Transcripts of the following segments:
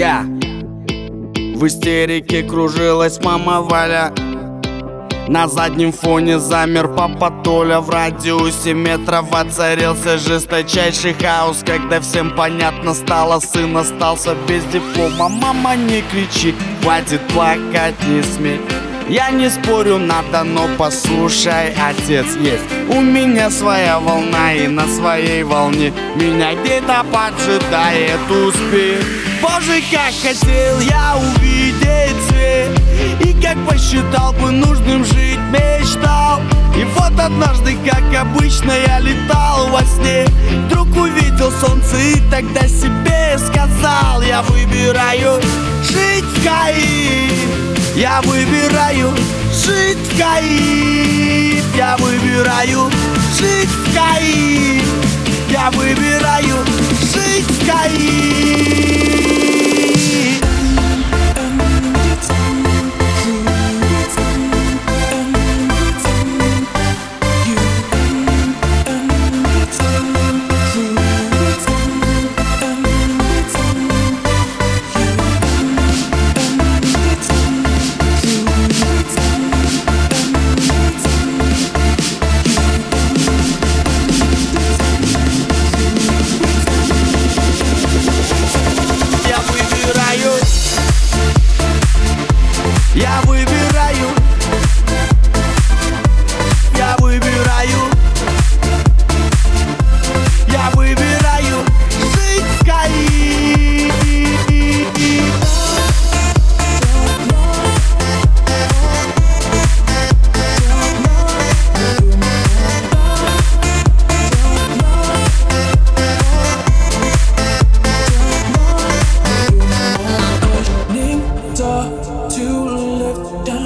Я. В истерике кружилась мама Валя. На заднем фоне замер папа Толя. В радиусе метров воцарился жесточайший хаос. Когда всем понятно стало, сын остался без диплома. Мама, не кричи, хватит плакать, не смей я не спорю, надо, но послушай, отец есть. У меня своя волна и на своей волне Меня где-то поджидает успех. Боже, как хотел я увидеть свет И как посчитал бы нужным жить, однажды, как обычно, я летал во сне. Вдруг увидел солнце и тогда себе сказал Я выбираю жить в Каире я выбираю жить в Каир Я выбираю жить в Каир Я выбираю жить в Каир тогда себе сказал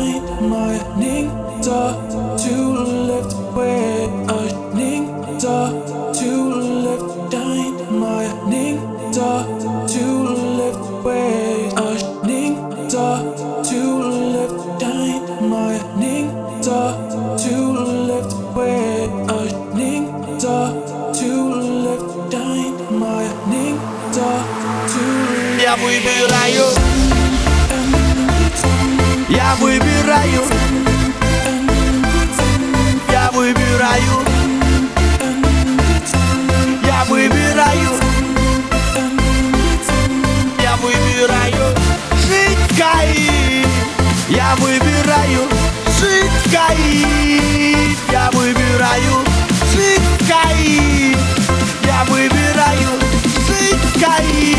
Я выбираю Я выбираю. Я выбираю. Я выбираю. Я выбираю. Жить Каин Я выбираю. Жить Каин Я выбираю. Жить Каин Я выбираю. Жить Каин